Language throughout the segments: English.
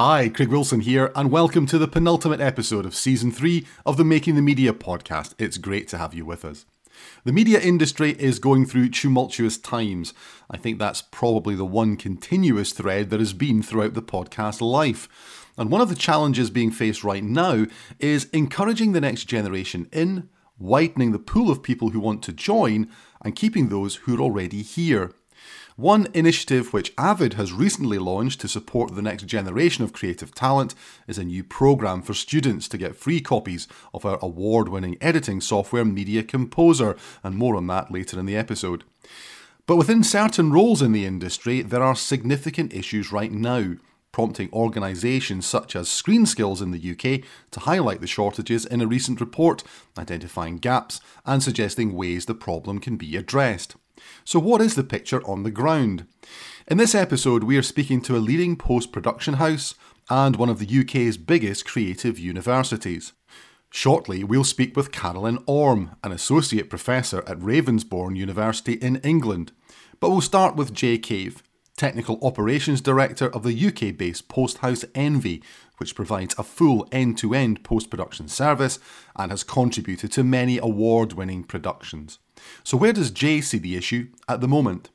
Hi, Craig Wilson here, and welcome to the penultimate episode of season three of the Making the Media podcast. It's great to have you with us. The media industry is going through tumultuous times. I think that's probably the one continuous thread that has been throughout the podcast life. And one of the challenges being faced right now is encouraging the next generation in, widening the pool of people who want to join, and keeping those who are already here. One initiative which Avid has recently launched to support the next generation of creative talent is a new program for students to get free copies of our award winning editing software Media Composer, and more on that later in the episode. But within certain roles in the industry, there are significant issues right now, prompting organisations such as Screen Skills in the UK to highlight the shortages in a recent report, identifying gaps and suggesting ways the problem can be addressed. So, what is the picture on the ground? In this episode, we are speaking to a leading post production house and one of the UK's biggest creative universities. Shortly, we'll speak with Caroline Orme, an associate professor at Ravensbourne University in England. But we'll start with Jai Cave, Technical Operations Director of the UK based post house Envy, which provides a full end to end post production service and has contributed to many award winning productions. So, where does Jai see the issue at the moment?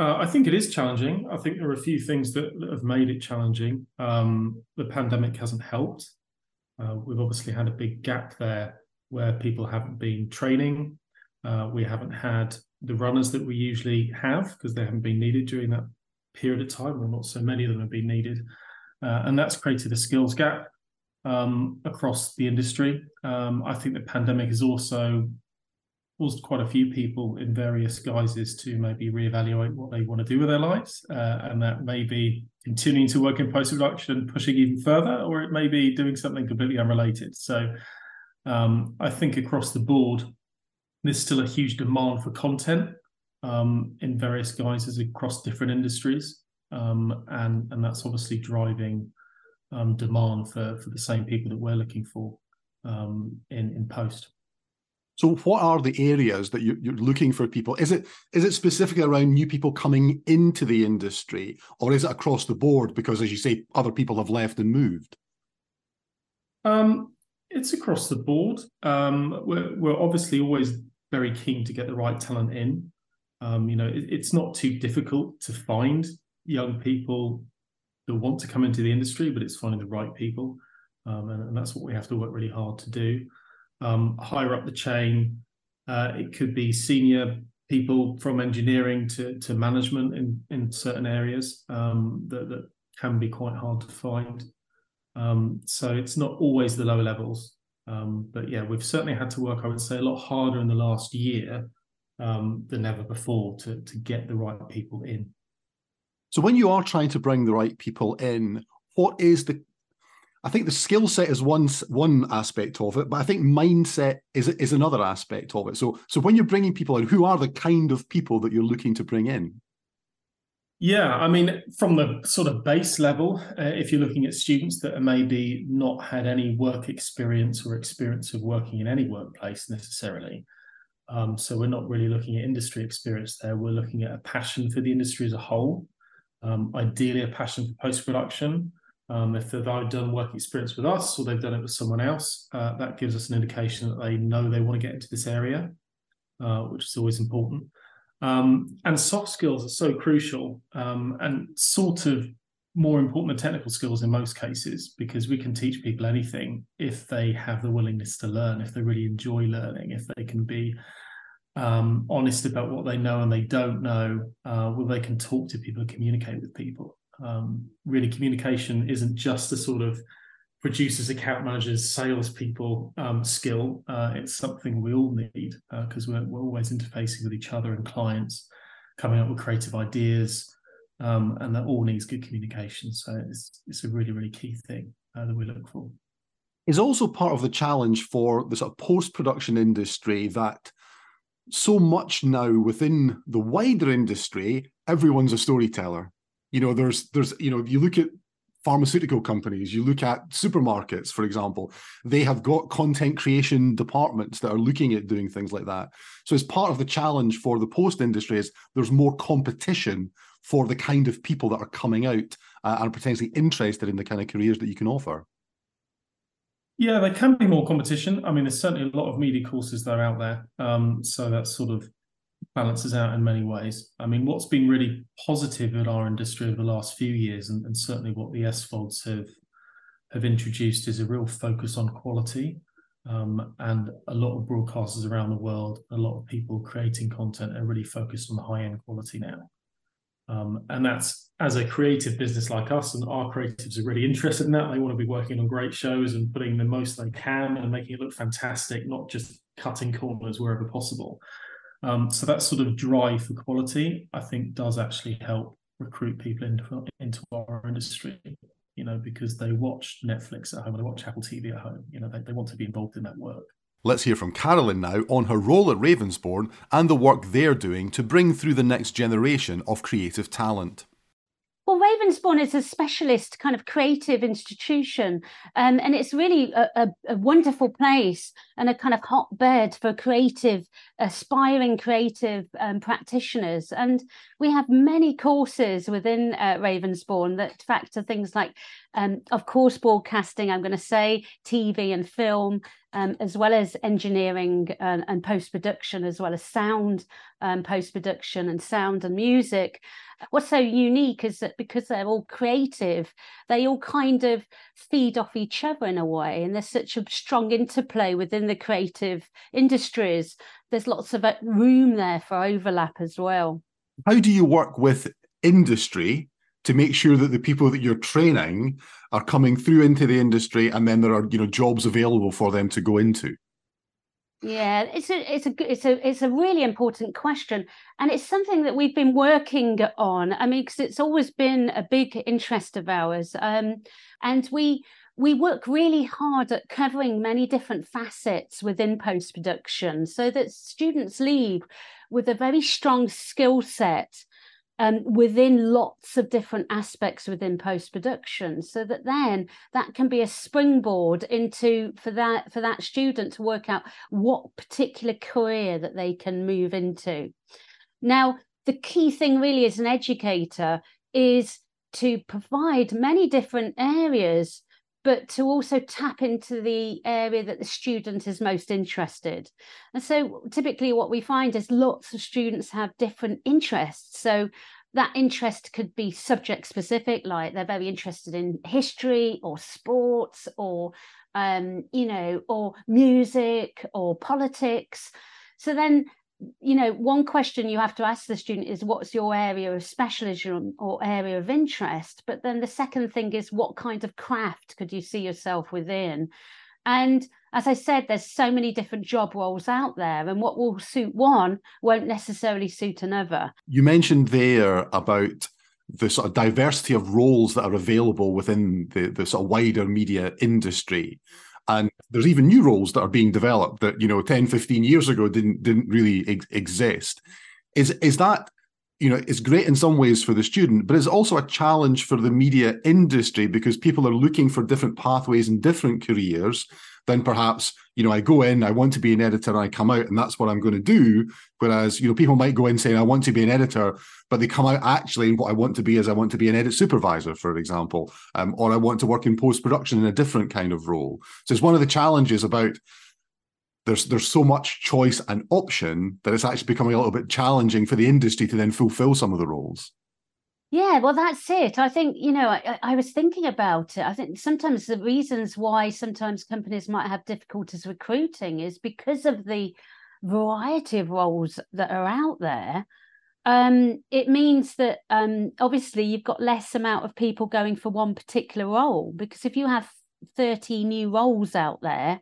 Uh, I think it is challenging. I think there are a few things that, that have made it challenging. Um, the pandemic hasn't helped. Uh, we've obviously had a big gap there where people haven't been training. Uh, we haven't had the runners that we usually have because they haven't been needed during that period of time, or not so many of them have been needed. Uh, and that's created a skills gap um, across the industry. Um, I think the pandemic has also caused quite a few people in various guises to maybe reevaluate what they want to do with their lives, uh, and that may be continuing to work in post production pushing even further, or it may be doing something completely unrelated. So, um, I think across the board, there's still a huge demand for content um, in various guises across different industries, um, and and that's obviously driving um, demand for for the same people that we're looking for um, in in post. So, what are the areas that you're, you're looking for people? Is it is it specifically around new people coming into the industry, or is it across the board? Because, as you say, other people have left and moved. Um, it's across the board. Um, we're we're obviously always very keen to get the right talent in. Um, you know, it, it's not too difficult to find young people who want to come into the industry, but it's finding the right people. Um, and, and, that's what we have to work really hard to do. Um, higher up the chain, uh, it could be senior people from engineering to, to management in, in certain areas um, that, that can be quite hard to find. Um, so it's not always the lower levels. Um, but yeah, we've certainly had to work, I would say, a lot harder in the last year um, than ever before to, to get the right people in. So when you are trying to bring the right people in, what is the I think the skill set is one one aspect of it, but I think mindset is is another aspect of it. So so when you're bringing people in, who are the kind of people that you're looking to bring in? Yeah, I mean, from the sort of base level, uh, if you're looking at students that are maybe not had any work experience or experience of working in any workplace necessarily, um, so we're not really looking at industry experience there. We're looking at a passion for the industry as a whole um, ideally a passion for post production. Um, if they've either done work experience with us or they've done it with someone else, uh, that gives us an indication that they know they want to get into this area, uh, which is always important. Um, and soft skills are so crucial um, and sort of more important than technical skills in most cases because we can teach people anything if they have the willingness to learn, if they really enjoy learning, if they can be um, honest about what they know and they don't know, uh, where they can talk to people and communicate with people. Um, really, communication isn't just a sort of producers, account managers, salespeople um, skill. Uh, it's something we all need because uh, we're, we're always interfacing with each other and clients, coming up with creative ideas, um, and that all needs good communication. So it's it's a really really key thing uh, that we look for. Is also part of the challenge for the sort of post production industry that so much now within the wider industry, everyone's a storyteller. You know, there's there's you know, if you look at pharmaceutical companies, you look at supermarkets, for example, they have got content creation departments that are looking at doing things like that. So, as part of the challenge for the post industry, is there's more competition for the kind of people that are coming out uh, and potentially interested in the kind of careers that you can offer. Yeah, there can be more competition. I mean, there's certainly a lot of media courses that are out there. Um, so that sort of balances out in many ways. I mean, what's been really positive in our industry over the last few years, and, and certainly what the SVODs have have introduced, is a real focus on quality. Um, and a lot of broadcasters around the world, a lot of people creating content are really focused on the high end quality now. Um, and that's as a creative business like us, and our creatives are really interested in that. They want to be working on great shows and putting the most they can and making it look fantastic, not just cutting corners wherever possible. Um, so that sort of drive for quality, I think, does actually help recruit people into into our industry. You know, because they watch Netflix at home they watch Apple TV at home. You know, they, they want to be involved in that work. Let's hear from Caroline now on her role at Ravensbourne and the work they're doing to bring through the next generation of creative talent. Well, Ravensbourne is a specialist kind of creative institution, um, and it's really a, a, a, wonderful place and a kind of hotbed for creative, aspiring creative um, practitioners. And we have many courses within uh, Ravensbourne that factor things like, um, of course, broadcasting, I'm going to say, TV and film, um, as well as engineering and, and post production, as well as sound um, post production and sound and music. What's so unique is that because they're all creative, they all kind of feed off each other in a way, and there's such a strong interplay within the creative industries. There's lots of uh, room there for overlap as well. How do you work with industry to make sure that the people that you're training are coming through into the industry and then there are you know jobs available for them to go into. Yeah it's a it's a it's a it's a really important question and it's something that we've been working on. I mean because it's always been a big interest of ours um, and we we work really hard at covering many different facets within post production so that students leave with a very strong skill set um, within lots of different aspects within post production so that then that can be a springboard into for that for that student to work out what particular career that they can move into. Now the key thing really as an educator is to provide many different areas but to also tap into the area that the student is most interested. And so typically what we find is lots of students have different interests. So that interest could be subject specific, like they're very interested in history or sports or um, you know, or music or politics. So then you know, one question you have to ask the student is what's your area of specialism or area of interest? But then the second thing is what kind of craft could you see yourself within? And as I said, there's so many different job roles out there, and what will suit one won't necessarily suit another. You mentioned there about the sort of diversity of roles that are available within the, the sort of wider media industry and there's even new roles that are being developed that you know 10 15 years ago didn't didn't really ex- exist. Is is that you know it's great in some ways for the student but it's also a challenge for the media industry because people are looking for different pathways and different careers then perhaps you know I go in, I want to be an editor, and I come out, and that's what I'm going to do. Whereas you know people might go in saying I want to be an editor, but they come out actually, and what I want to be is I want to be an edit supervisor, for example, um, or I want to work in post production in a different kind of role. So it's one of the challenges about there's there's so much choice and option that it's actually becoming a little bit challenging for the industry to then fulfill some of the roles. Yeah, well, that's it. I think, you know, I, I, was thinking about it. I think sometimes the reasons why sometimes companies might have difficulties recruiting is because of the variety of roles that are out there. Um, it means that um, obviously you've got less amount of people going for one particular role because if you have 30 new roles out there,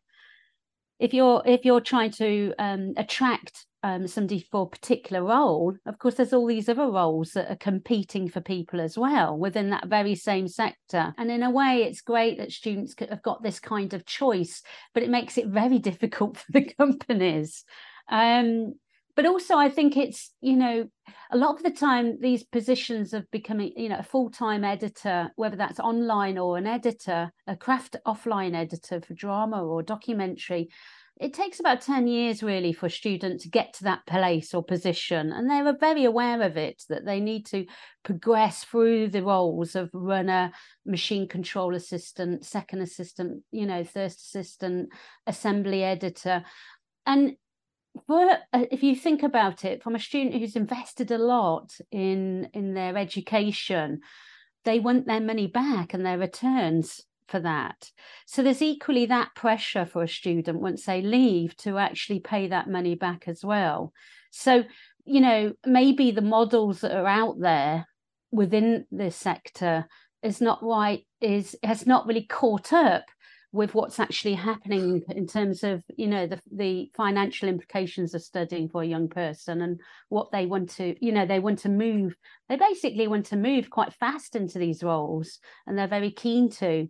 if you're if you're trying to um, attract um, somebody for a particular role, of course, there's all these other roles that are competing for people as well within that very same sector. And in a way, it's great that students have got this kind of choice, but it makes it very difficult for the companies. Um, but also I think it's you know a lot of the time these positions of becoming you know a full-time editor whether that's online or an editor a craft offline editor for drama or documentary it takes about 10 years really for a student to get to that place or position. And they're very aware of it that they need to progress through the roles of runner machine control assistant second assistant you know first assistant assembly editor. And for uh, if you think about it from a student who's invested a lot in in their education they want their money back and their returns for that. So there's equally that pressure for a student once they leave to actually pay that money back as well. So you know maybe the models that are out there within this sector is not right is has not really caught up with what's actually happening in terms of you know the the financial implications of studying for a young person and what they want to you know they want to move they basically want to move quite fast into these roles and they're very keen to.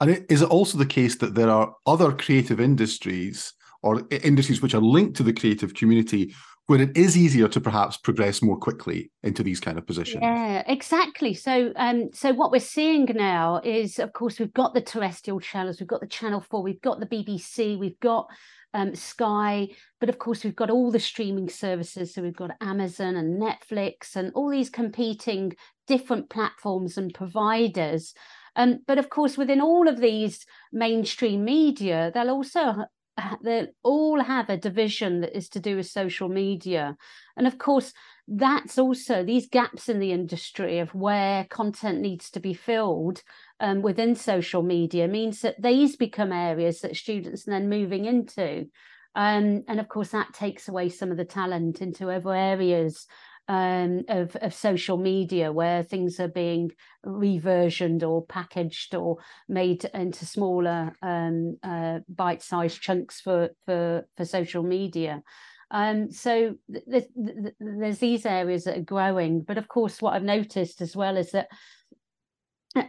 And is it also the case that there are other creative industries or industries which are linked to the creative community where it is easier to perhaps progress more quickly into these kind of positions. Yeah, exactly. So, um, so what we're seeing now is, of course, we've got the terrestrial channels, we've got the Channel Four, we've got the BBC, we've got um, Sky, but of course, we've got all the streaming services. So we've got Amazon and Netflix and all these competing different platforms and providers. Um, but of course, within all of these mainstream media, they'll also they all have a division that is to do with social media. And of course that's also these gaps in the industry of where content needs to be filled um, within social media means that these become areas that students are then moving into. Um, and of course that takes away some of the talent into other areas um, of, of social media where things are being reversioned or packaged or made into smaller um, uh, bite-sized chunks for, for, for social media. Um, so th- th- there's these areas that are growing, but of course, what I've noticed as well is that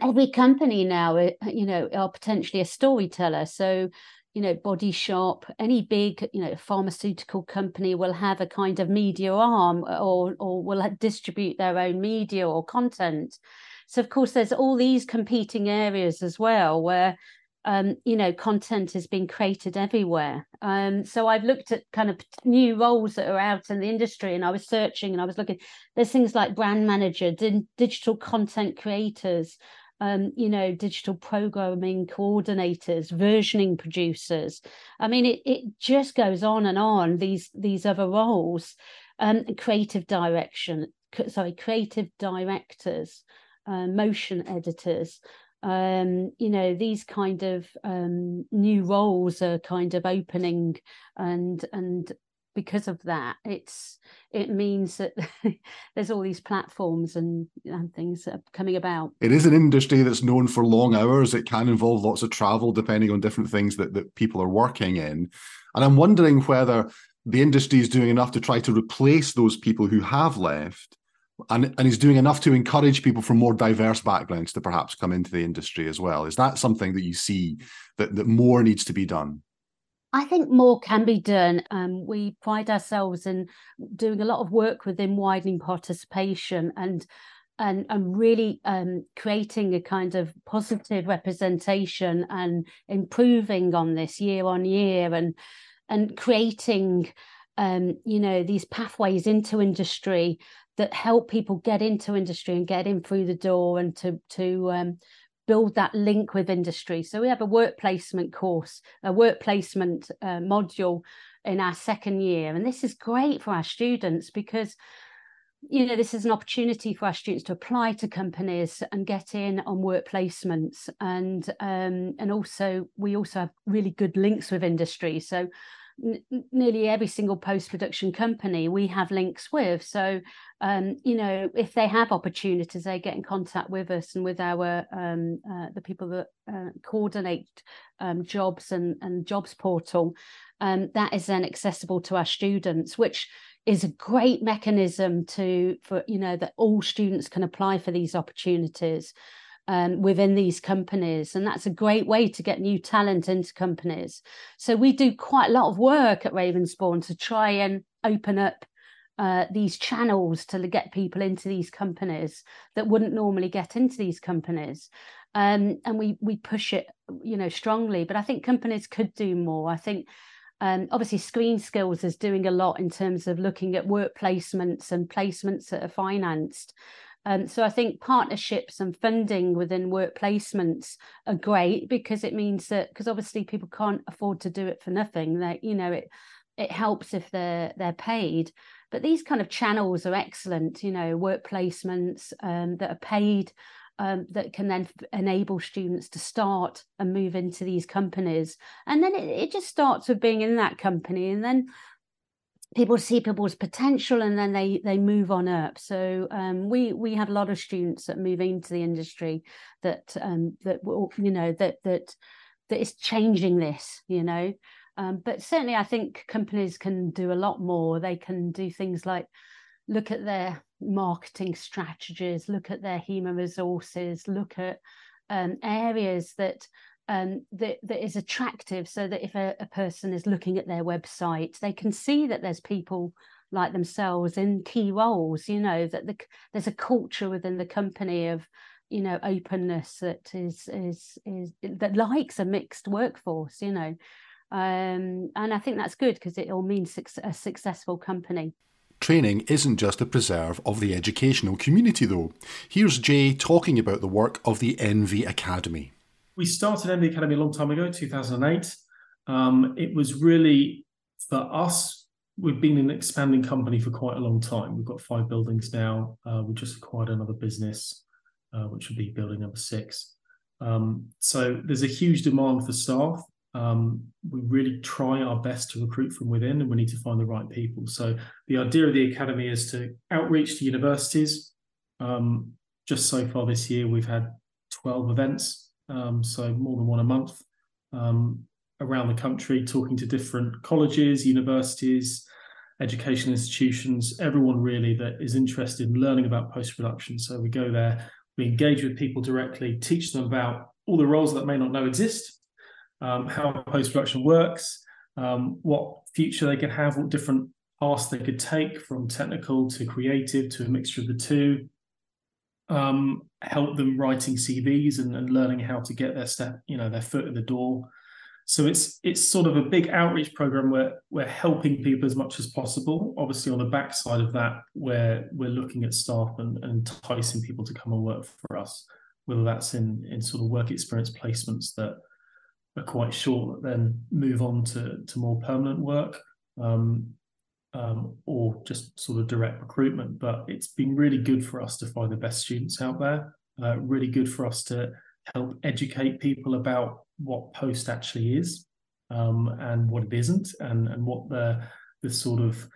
every company now, uh, you know, are potentially a storyteller. So you know body shop any big you know pharmaceutical company will have a kind of media arm or or will distribute their own media or content. So of course there's all these competing areas as well where um, you know content is being created everywhere. Um, so i've looked at kind of new roles that are out in the industry and i was searching and i was looking. There's things like brand manager digital content creators um, you know, digital programming coordinators, versioning producers. I mean, it, it just goes on and on, these these other roles. Um, creative direction, sorry, creative directors, uh, motion editors. Um, you know, these kind of um, new roles are kind of opening and and because of that it's it means that there's all these platforms and, and things that are coming about. It is an industry that's known for long hours. It can involve lots of travel depending on different things that, that people are working in. And i'm wondering whether the industry is doing enough to try to replace those people who have left and, and is doing enough to encourage people from more diverse backgrounds to perhaps come into the industry as well. Is that something that you see that, that more needs to be done I think more can be done. Um, we pride ourselves in doing a lot of work within widening participation and and and really um, creating a kind of positive representation and improving on this year on year and and creating um, you know these pathways into industry that help people get into industry and get in through the door and to to um, build that link with industry. So we have a work placement course, a work placement uh, module in our second year. And this is great for our students because you know this is an opportunity for our students to apply to companies and get in on work placements and um, and also we also have really good links with industry so nearly every single post production company we have links with. So, um, you know, if they have opportunities, they get in contact with us and with our um, uh, the people that uh, coordinate um, jobs and and jobs portal. Um, that is then accessible to our students, which is a great mechanism to for you know that all students can apply for these opportunities um, within these companies. And that's a great way to get new talent into companies. So we do quite a lot of work at Ravensbourne to try and open up uh, these channels to get people into these companies that wouldn't normally get into these companies. Um, and we we push it, you know, strongly. But I think companies could do more. I think um, obviously screen skills is doing a lot in terms of looking at work placements and placements that are financed um, so I think partnerships and funding within work placements are great because it means that because obviously people can't afford to do it for nothing. That you know it it helps if they're they're paid. But these kind of channels are excellent. You know, work placements um, that are paid. Um, that can then enable students to start and move into these companies. And then it, it just starts with being in that company. And then people see people's potential and then they they move on up. So um, we we have a lot of students that move into the industry that um, that you know that that that is changing this you know? Um, but certainly i think companies can do a lot more. They can do things like look at their marketing strategies look at their human resources look at um, areas that um, that, that is attractive so that if a, a, person is looking at their website, they can see that there's people like themselves in key roles, you know, that the, there's a culture within the company of, you know, openness that is, is, is that likes a mixed workforce, you know. Um, and I think that's good because it all means a successful company. Training isn't just a preserve of the educational community, though. Here's Jai talking about the work of the ENVY Academy we started ENVY Academy a long time ago, 2008. Um, it was really for us. We've been an expanding company for quite a long time. We've got five buildings now. Uh, we just acquired another business, uh, which would be building number six. Um, so there's a huge demand for staff. Um, we really try our best to recruit from within, and we need to find the right people. So the idea of the academy is to outreach to universities. Um, just so far this year, we've had 12 events um, so more than one a month, um, around the country, talking to different colleges, universities, education institutions, everyone really that is interested in learning about post production. So we go there, we engage with people directly, teach them about all the roles that may not know exist, um, how post production works, um, what future they could have, what different paths they could take from technical to creative to a mixture of the two, um, help them writing CVs and, and, learning how to get their step, you know, their foot in the door. So it's it's sort of a big outreach program where we're helping people as much as possible. Obviously, on the backside of that, where we're looking at staff and, and enticing people to come and work for us, whether that's in in sort of work experience placements that are quite short, then move on to to more permanent work. Um, um, or just sort of direct recruitment. But it's been really good for us to find the best students out there. Uh, really good for us to help educate people about what post actually is um, and what it isn't, and and what the the sort of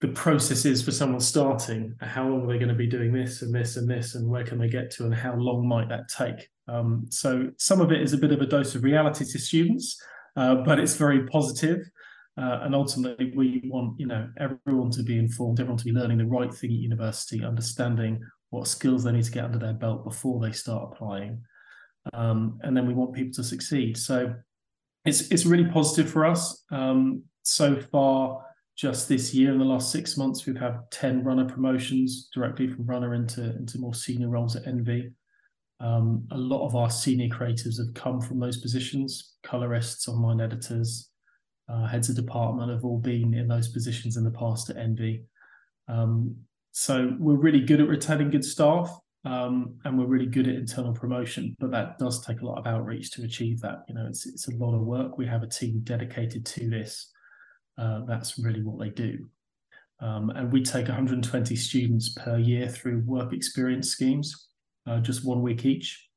the process is for someone starting. How long are they going to be doing this and this and this, and where can they get to, and how long might that take? Um, so some of it is a bit of a dose of reality to students, uh, but it's very positive. Uh, and ultimately, we want you know everyone to be informed, everyone to be learning the right thing at university, understanding what skills they need to get under their belt before they start applying, um, and then we want people to succeed. So it's it's really positive for us. Um, so far, just this year in the last six months, we've had ten runner promotions directly from runner into into more senior roles at ENVY. Um, a lot of our senior creatives have come from those positions: colorists, online editors, uh, heads of department have all been in those positions in the past at ENVY. Um, so we're really good at retaining good staff, um, and we're really good at internal promotion. But that does take a lot of outreach to achieve that. You know, it's it's a lot of work. We have a team dedicated to this. Uh, that's really what they do. Um, and we take 120 students per year through work experience schemes, uh, just one week each.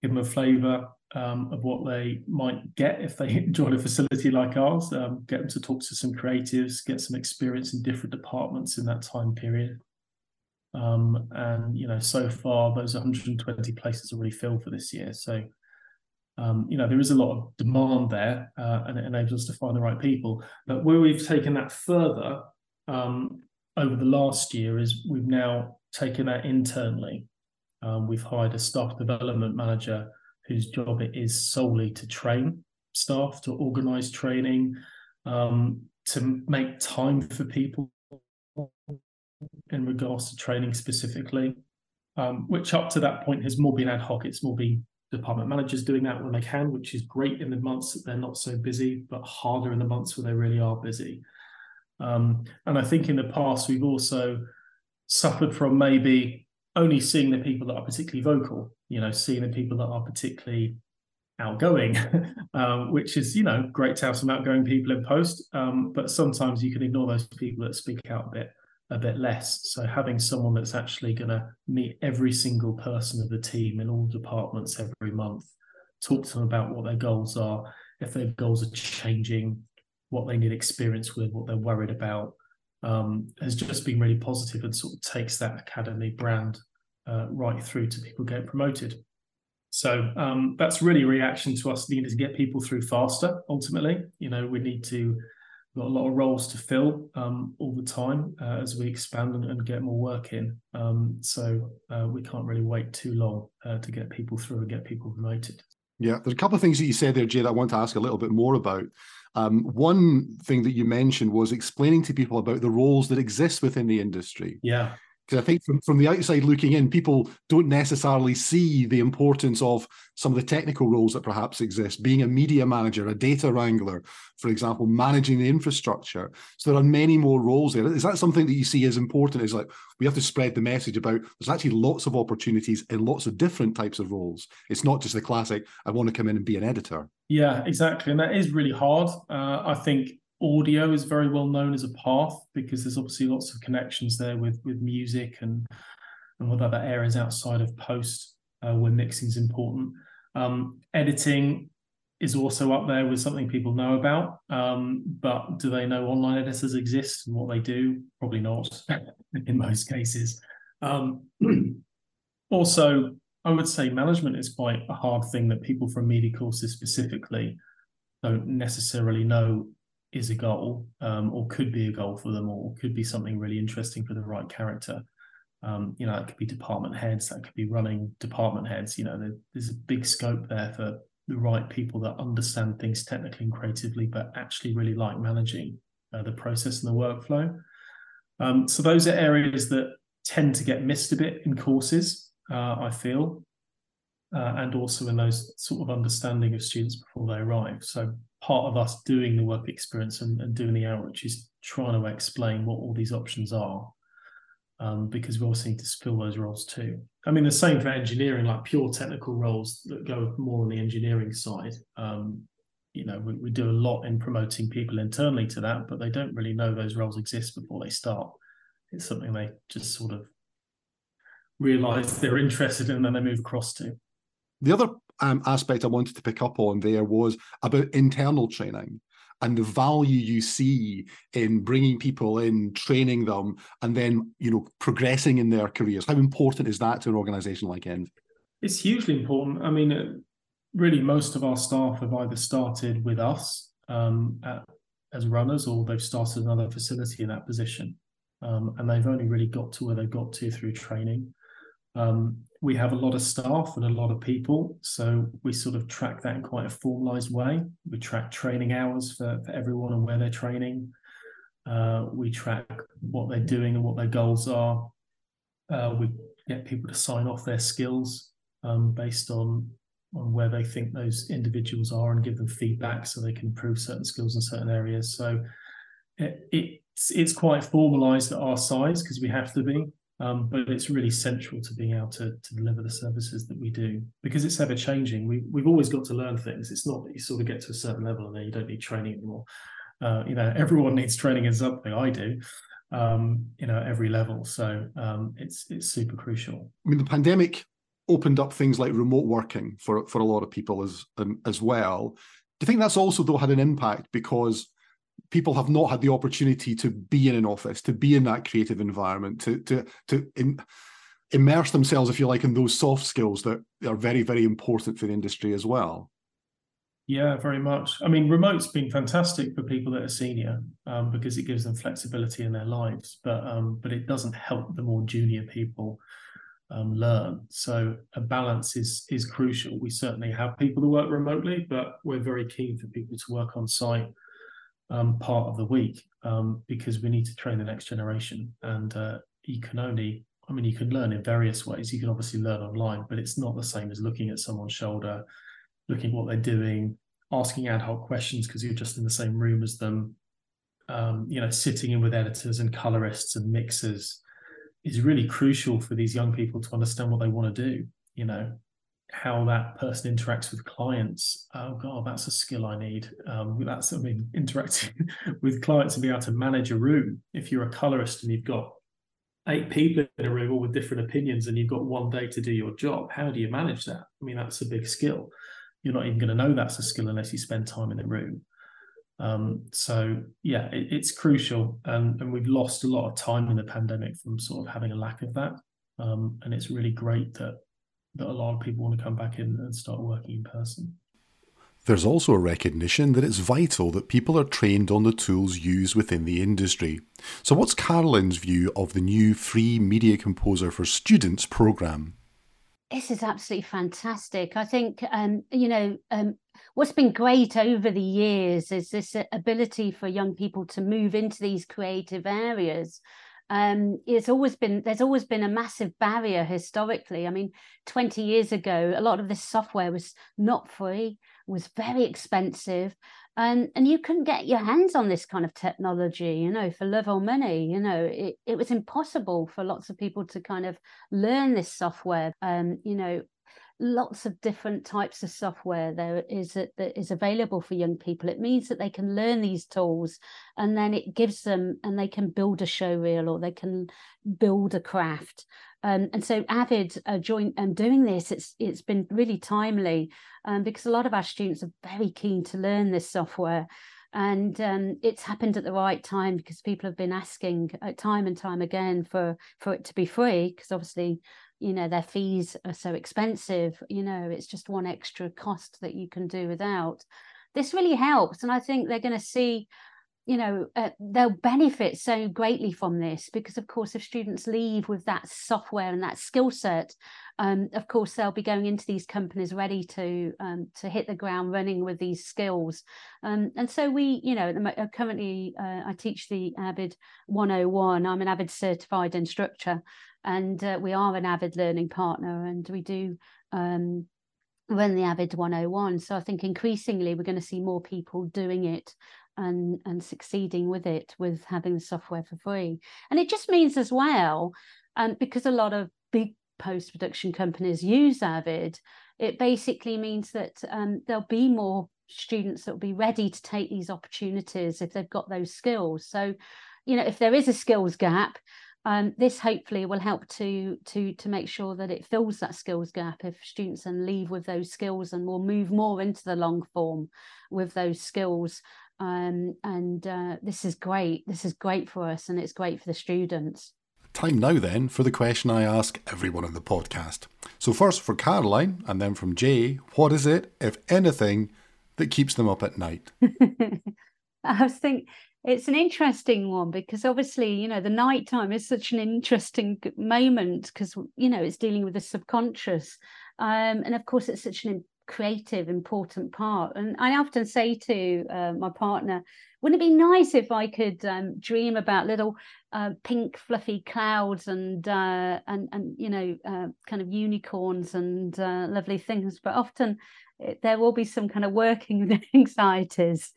Give them a flavour um, of what they might get if they join a facility like ours. Um, get them to talk to some creatives, get some experience in different departments in that time period. Um, and you know, so far those 120 places are already filled for this year. So um, you know, there is a lot of demand there, uh, and it enables us to find the right people. But where we've taken that further um, over the last year is we've now taken that internally. Um, we've hired a staff development manager whose job it is solely to train staff, to organise training, um, to make time for people in regards to training specifically, um, which up to that point has more been ad hoc. It's more been department managers doing that when they can, which is great in the months that they're not so busy, but harder in the months where they really are busy. Um, and I think in the past, we've also suffered from maybe only seeing the people that are particularly vocal, you know, seeing the people that are particularly outgoing, um, which is, you know, great to have some outgoing people in post. Um, but sometimes you can ignore those people that speak out a bit a bit less. So having someone that's actually going to meet every single person of the team in all departments every month, talk to them about what their goals are, if their goals are changing, what they need experience with, what they're worried about, um, has just been really positive and sort of takes that academy brand uh, right through to people getting promoted. So um, that's really a reaction to us needing to get people through faster. Ultimately, you know, we need to got a lot of roles to fill um, all the time uh, as we expand and, and, get more work in. Um, so uh, we can't really wait too long uh, to get people through and get people promoted. Yeah, there's a couple of things that you said there, Jai, that I want to ask a little bit more about. Um, one thing that you mentioned was explaining to people about the roles that exist within the industry. Yeah because I think from, from the outside looking in, people don't necessarily see the importance of some of the technical roles that perhaps exist, being a media manager, a data wrangler, for example, managing the infrastructure. So there are many more roles there. Is that something that you see as important? Is like we have to spread the message about there's actually lots of opportunities in lots of different types of roles. It's not just the classic, I want to come in and be an editor. Yeah, exactly. And that is really hard. Uh, I think audio is very well known as a path because there's obviously lots of connections there with with music and and other areas outside of post uh, where mixing is important. Um, editing is also up there with something people know about, um, but do they know online editors exist and what they do? Probably not in most cases. Um, also, I would say management is quite a hard thing that people from media courses specifically don't necessarily know is a goal um, or could be a goal for them or could be something really interesting for the right character. Um, you know, it could be department heads, that could be running department heads. You know, there, there's a big scope there for the right people that understand things technically and creatively, but actually really like managing uh, the process and the workflow. Um, so those are areas that tend to get missed a bit in courses, uh, I feel, uh, and also in those sort of understanding of students before they arrive. So part of us doing the work experience and, and doing the outreach is trying to explain what all these options are. Um, because we also need to fill those roles too. I mean, the same for engineering, like pure technical roles that go more on the engineering side. Um, you know, we, we do a lot in promoting people internally to that, but they don't really know those roles exist before they start. It's something they just sort of realize they're interested in and then they move across to. The other um, aspect I wanted to pick up on there was about internal training and the value you see in bringing people in, training them, and then you know progressing in their careers. How important is that to an organisation like Envy? It's hugely important. I mean, really, most of our staff have either started with us um, at, as runners, or they've started another facility in that position, um, and they've only really got to where they've got to through training. Um, we have a lot of staff and a lot of people, so we sort of track that in quite a formalized way. We track training hours for, for everyone and where they're training. Uh, we track what they're doing and what their goals are. Uh, we get people to sign off their skills um, based on on where they think those individuals are and give them feedback so they can improve certain skills in certain areas. So it, it's it's quite formalized at our size because we have to be. Um, but it's really central to being able to, to deliver the services that we do because it's ever changing. We, we've always got to learn things. It's not that you sort of get to a certain level and then you don't need training anymore. Uh, you know, everyone needs training in something. I do, um, you know, every level. So um, it's it's super crucial. I mean, the pandemic opened up things like remote working for for a lot of people as um, as well. Do you think that's also though had an impact because people have not had the opportunity to be in an office, to be in that creative environment, to to to in, immerse themselves, if you like, in those soft skills that are very very important for the industry as well. Yeah, very much. I mean, remote's been fantastic for people that are senior um, because it gives them flexibility in their lives, but um, but it doesn't help the more junior people um, learn. So a balance is is crucial. We certainly have people that work remotely, but we're very keen for people to work on site um, part of the week um, because we need to train the next generation. And uh, you can only, I mean, you can learn in various ways. You can obviously learn online, but it's not the same as looking at someone's shoulder, looking what they're doing, asking ad hoc questions because you're just in the same room as them. Um, you know, sitting in with editors and colorists and mixers is really crucial for these young people to understand what they want to do. You know, how that person interacts with clients. Oh God, that's a skill I need. Um, that's I mean, interacting with clients and be able to manage a room. If you're a colorist and you've got eight people in a room all with different opinions and you've got one day to do your job, how do you manage that? I mean, that's a big skill. You're not even going to know that's a skill unless you spend time in the room. Um, so yeah, it, it's crucial, and, and we've lost a lot of time in the pandemic from sort of having a lack of that. Um, and it's really great that that a lot of people want to come back in and start working in person. There's also a recognition that it's vital that people are trained on the tools used within the industry. So, what's Caroline's view of the new Free Media Composer for Students programme? This is absolutely fantastic. I think, um, you know, um, what's been great over the years is this ability for young people to move into these creative areas um, it's always been there's always been a massive barrier historically. I mean, 20 years ago, a lot of this software was not free, was very expensive, and and you couldn't get your hands on this kind of technology, you know, for love or money. You know, it, it was impossible for lots of people to kind of learn this software. Um, you know, lots of different types of software there is that is available for young people. It means that they can learn these tools and then it gives them and they can build a show reel or they can build a craft. Um, and so avid uh, joint and um, doing this it's it's been really timely um, because a lot of our students are very keen to learn this software and um, it's happened at the right time because people have been asking uh, time and time again for for it to be free because obviously you know their fees are so expensive you know it's just one extra cost that you can do without. This really helps and i think they're going to see you know uh, they'll benefit so greatly from this because of course if students leave with that software and that skill set um, of course they'll be going into these companies ready to um, to hit the ground running with these skills. Um, and so we you know uh, currently uh, i teach the avid 101 i'm an avid certified instructor and uh, we are an avid learning partner and we do um, run the avid 101 so i think increasingly we're going to see more people doing it and and succeeding with it with having the software for free. And it just means as well um, because a lot of big post production companies use avid it basically means that um, there'll be more students that will be ready to take these opportunities if they've got those skills. So you know if there is a skills gap um, this hopefully will help to to to make sure that it fills that skills gap if students then leave with those skills and will move more into the long form with those skills um, and uh, this is great this is great for us and it's great for the students. Time now then for the question i ask everyone on the podcast. So first for caroline and then from Jai what is it if anything that keeps them up at night? I was thinking it's an interesting one because obviously you know the night time is such an interesting moment because you know it's dealing with the subconscious. Um, and of course it's such an creative important part. And i often say to uh, my partner wouldn't it be nice if i could um, dream about little uh, pink fluffy clouds and uh, and and you know uh, kind of unicorns and uh, lovely things? But often it, there will be some kind of working anxieties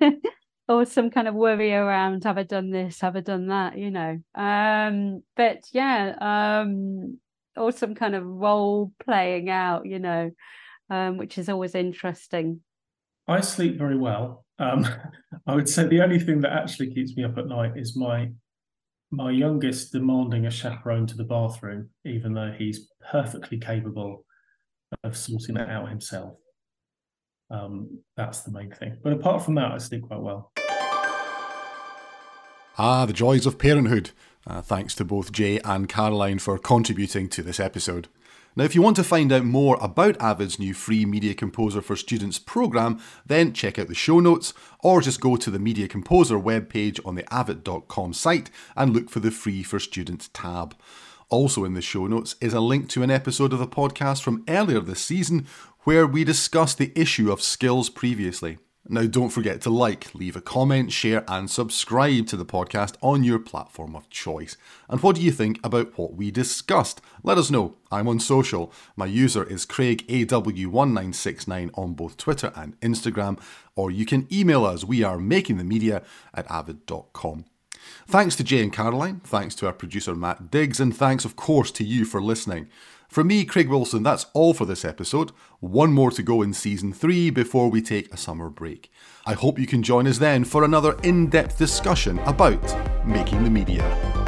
or some kind of worry around have I done this, have I done that, you know. Um, but yeah, um, or some kind of role playing out, you know, um, which is always interesting. I sleep very well. Um, I would say the only thing that actually keeps me up at night is my my youngest demanding a chaperone to the bathroom, even though he's perfectly capable of sorting that out himself. Um, that's the main thing. But apart from that, I sleep quite well. Ah, the joys of parenthood. Uh, thanks to both Jai and Caroline for contributing to this episode. Now, if you want to find out more about Avid's new free Media Composer for Students programme, then check out the show notes or just go to the Media Composer webpage on the avid.com site and look for the Free for Students tab. Also in the show notes is a link to an episode of the podcast from earlier this season where we discussed the issue of skills previously. Now, don't forget to like, leave a comment, share, and subscribe to the podcast on your platform of choice. And what do you think about what we discussed? Let us know. I'm on social. My user is CraigAW1969 on both Twitter and Instagram, or you can email us. We are makingthemedia at avid.com. Thanks to Jai and Caroline, thanks to our producer Matt Diggs, and thanks, of course, to you for listening. From me, Craig Wilson, that's all for this episode. One more to go in season three before we take a summer break. I hope you can join us then for another in depth discussion about making the media.